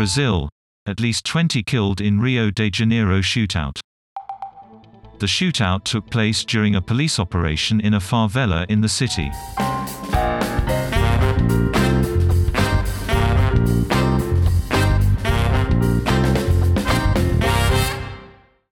Brazil. At least 20 killed in Rio de Janeiro shootout. The shootout took place during a police operation in a favela in the city.